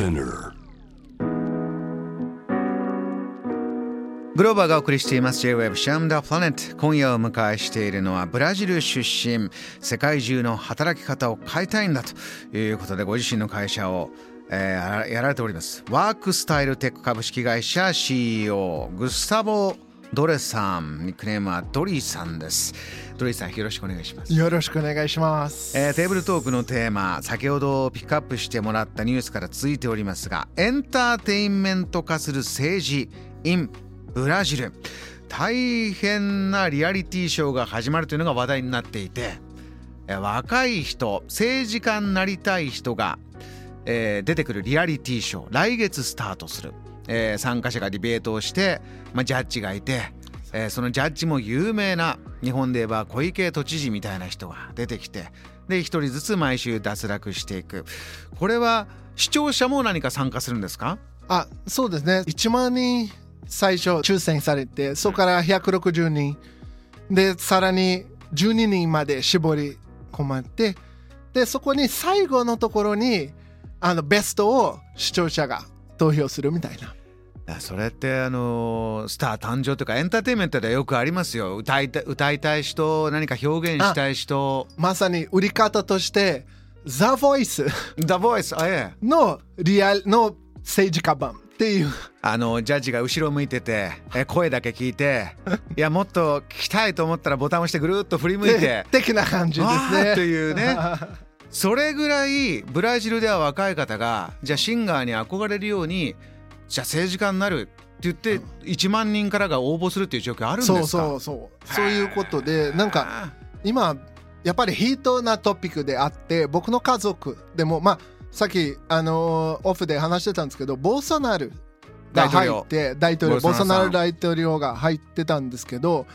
Spinner. グローバーがお送りしています。J-Web シャムダープラネット今夜を迎えしているのはブラジル出身世界中の働き方を変えたいんだということでご自身の会社を、えーやらやられております。ワークスタイルテック株式会社 CEO グスタボ・ドレさんニックネームはドリーさんです。ドリーさんよろしくお願いします。よろしくお願いします。えーテーブルトークのテーマ先ほどピックアップしてもらったニュースから続いておりますがエンターテインメント化する政治 in ブラジル。大変なリアリティショーが始まるというのが話題になっていてえー若い人政治家になりたい人が、えー出てくるリアリティショー来月スタートする、えー参加者がディベートをして、まあ、ジャッジがいて、えーそのジャッジも有名な日本で言えば小池都知事みたいな人が出てきてで一人ずつ毎週脱落していくこれは視聴者も何か参加するんですか？あ、そうですね。1万人最初抽選されて、そこから160人。で、さらに12人まで絞り込まれて、で、そこに最後のところに、あの、ベストを視聴者が投票するみたいな。あそれってあのースター誕生というかエンターテインメントではよくありますよ。歌いた歌いたい人何か表現したい人。まさに売り方として、The Voice The Voice あええ。のリアルの政治家版っていう。あのジャッジが後ろ向いててえ声だけ聞いて いやもっと聞きたいと思ったらボタンを押してぐるっと振り向いて。で的な感じですね。というね。それぐらいブラジルでは若い方がじゃあシンガーに憧れるようにじゃあ政治家になるって言って1万人からが応募するっていう状況あるんですか？そうそうそうそう。いうことでなんか今やっぱりヒートなトピックであって僕の家族でもまあさっきあのーオフで話してたんですけどボルソナルが入って大統領。ボルソナル大統領が入ってたんですけど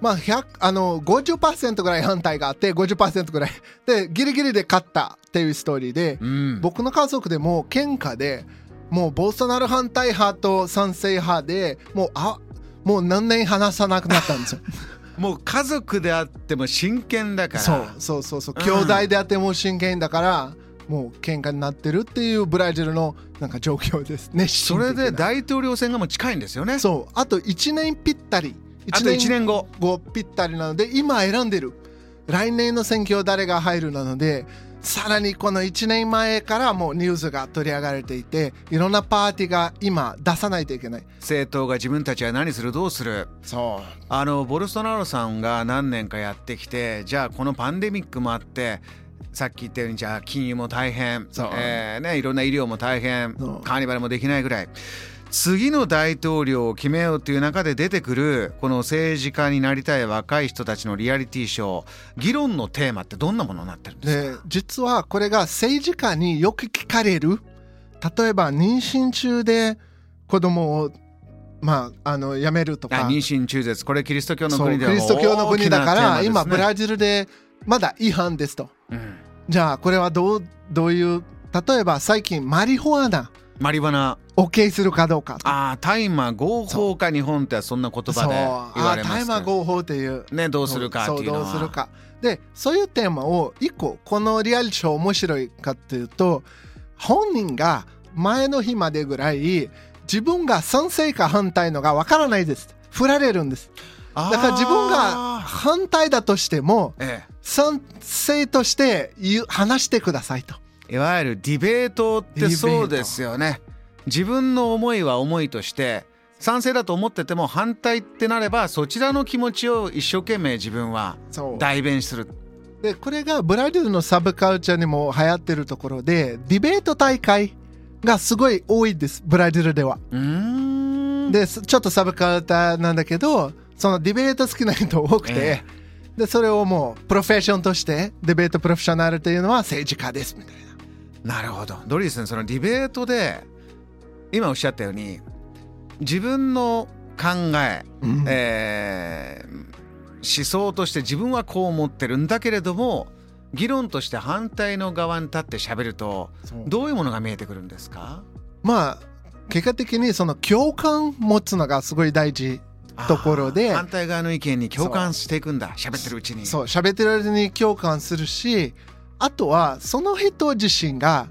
まあ100あの50%ぐらい反対があって50%ぐらい。でギリギリで勝ったっていうストーリーで、うん。僕の家族でも喧嘩でもうボルソナル反対派と賛成派でもうあもう何年話さなくなったんですよ。もう家族であっても真剣だから。そうそうそうそう。うん兄弟であっても真剣だから、もう喧嘩になってるっていうブラジルのなんか状況です。ねそれで大統領選がもう近いんですよね。そう。あと1年ぴったり。あと1年後。後ぴったりなので今選んでる。来年の選挙誰が入るなのでさらにこの1年前からもうニュースが取り上がれていていろんなパーティーが今出さないといけない。政党が自分たちは何するどうする？そう。あのボルソナロさんが何年かやってきてじゃあこのパンデミックもあってさっき言ったようにじゃあ金融も大変。そう。えーね、いろんな医療も大変。カーニバルもできないぐらい次の大統領を決めようという中で出てくるこの政治家になりたい若い人たちのリアリティショー議論のテーマってどんなものになってるんですか？で実はこれが政治家によく聞かれる。例えば妊娠中で子供をまああの辞めるとか。あ妊娠中絶。これキリスト教の国ではキリスト教の国だから、今ブジラジルでまだ違反ですと。ル、うん。じゃあこれはどうどういう例えば最近マリフォアナ。マリバナ OK するかどうかああ大麻合法か日本ってはそんな言葉で言われあます大麻合法っていう。ねどうするかっていうのは。そうどうするか。でそういうテーマを一個このリアリティショー面白いかっていうと本人が前の日までぐらい自分が賛成か反対のがわからないです。振られるんです。だから自分が反対だとしてもえ賛成として話してくださいと。え、いわゆるディベートってそうですよね自分の思いは思いとして賛成だと思ってても反対ってなればそちらの気持ちを一生懸命自分は代弁する。でこれがブラジルのサブカルチャーにも流行ってるところでディベート大会がすごい多いですブラジルでは。うーん。ですちょっとサブカルチャーなんだけどそのディベート好きな人多くて、えでそれをもうプロフェッションとしてディベートプロフェッショナルというのは政治家ですみたいな。なるほど。ドリーさんそのディベートで今おっしゃったように自分の考え、うん。えー思想として自分はこう思ってるんだけれども議論として反対の側に立って喋るとどういうものが見えてくるんですか？まあ結果的にその共感持つのがすごい大事ところで反対側の意見に共感していくんだ喋ってるうちに。そう喋ってる間に共感するしあとはその人自身が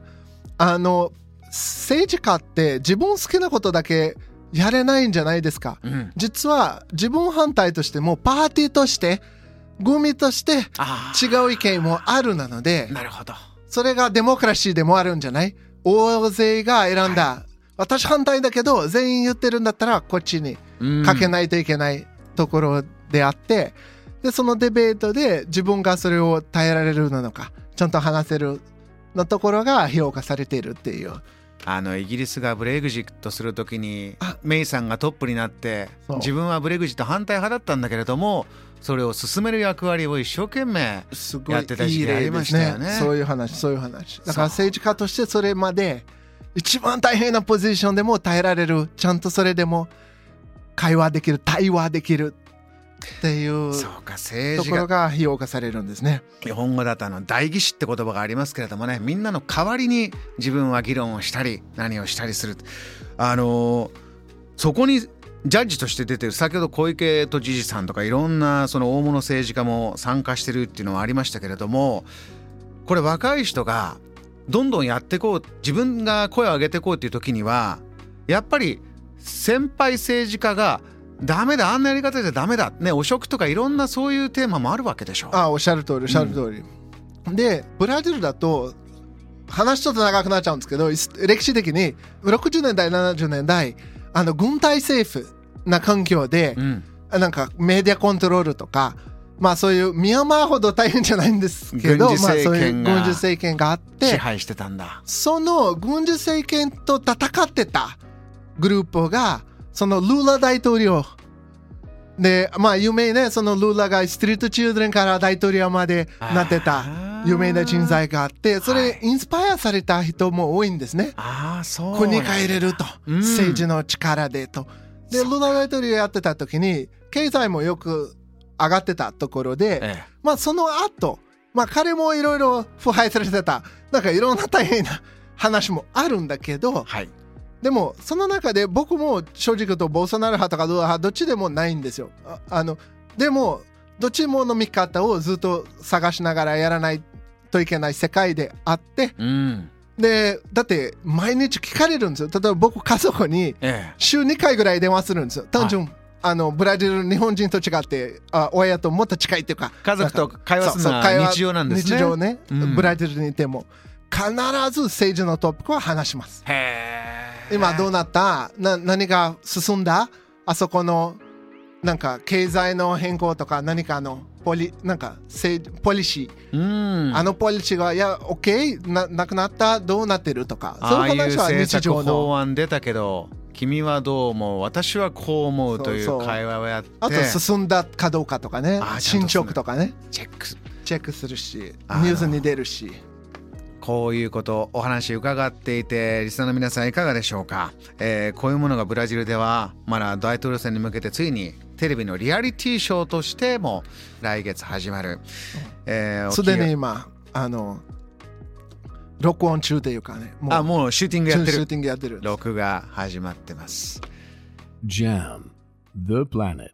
あの政治家って自分好きなことだけやれないんじゃないですか。うん。実は自分反対としてもパーティーとして組としてあ違う意見もあるなのであなるほど。それがデモクラシーでもあるんじゃない？大勢が選んだ、私反対だけど全員言ってるんだったらこっちにかけいないといけないところであって、でそのデベートで自分がそれを耐えられるのかちゃんと話せるのところが評価されているっていうあのイギリスがブレグジットするときにあ。メイさんがトップになって自分はブレグジット反対派だったんだけれどもそれを進める役割を一生懸命すごいやってた時期いい例ありましたよね。そういう話そういう話。だから政治家としてそれまで一番大変なポジションでも耐えられる。ちゃんとそれでも会話できる対話できるっていうそうか政治がところが評価されるんですね。日本語だとあの代議士って言葉がありますけれどもねみんなの代わりに自分は議論をしたり何をしたりするあのそこにジャッジとして出てる先ほど小池都知事さんとかいろんなその大物政治家も参加してるっていうのはありましたけれどもこれ若い人がどんどんやっていこう自分が声を上げていこうっていう時にはやっぱり先輩政治家がダメだあんなやり方じゃダメだね汚職とかいろんなそういうテーマもあるわけでしょ。あおっしゃる通りおっしゃる通り、でブラジルだと話ちょっと長くなっちゃうんですけどい歴史的に60年代70年代あの軍隊政府な環境でう、んなんかメディアコントロールとかまあそういうミャンマーほど大変じゃないんですけど軍事まあそういう政権が軍事政権があって支配してたんだ。その軍事政権と戦ってたグループがそのルーラ大統領。でまあ有名ねそのルーラがストリートチルドレンから大統領までなってた。有名な人材があってそはい。れインスパイアされた人も多いんですね。ああそう国変えれると、うん。政治の力でと。でルーラ大統領やってた時に経済もよく上がってたところで、えまあその後、まあ彼もいろいろ腐敗されてた、なんかいろんな大変な話もあるんだけどえ、はいでもその中で僕も正直言うとボルソナロ派とかルーラ派どっちでもないんですよ。ああのでもどっちもの見方をずっと探しながらやらないといけない世界であって、うん。でだって毎日聞かれるんですよ。例えば僕家族にええ。週2回ぐらい電話するんですよ。単純、あのブラジル日本人と違ってあ親ともっと近いっていうか家族と会話するのは日常なんですね。日常ね、うん。ブラジルにいても。必ず政治のトピックは話します。へえ今どうなった？な何が進んだ？あそこのなんか経済の変更とか何かのポリなんか政ポリシー、うん。あのポリシーがいや OK ななくなった？どうなってるとか？そういう話は日常の。法案出たけど君はどう思う？私はこう思うといそう会話をやって。あと進んだかどうかとかね。進捗とかね。チェック。すチェックするしニュースに出るしこういうことお話伺っていてリスナーの皆さんいかがでしょうか、えーこういうものがブラジルではまだ大統領選に向けてついにテレビのリアリティショーとしても来月始まる、えーおすでに今あの録音中というかねもあもうシューティングやってシューるティングやってる録画始まってます。Jam, the planet.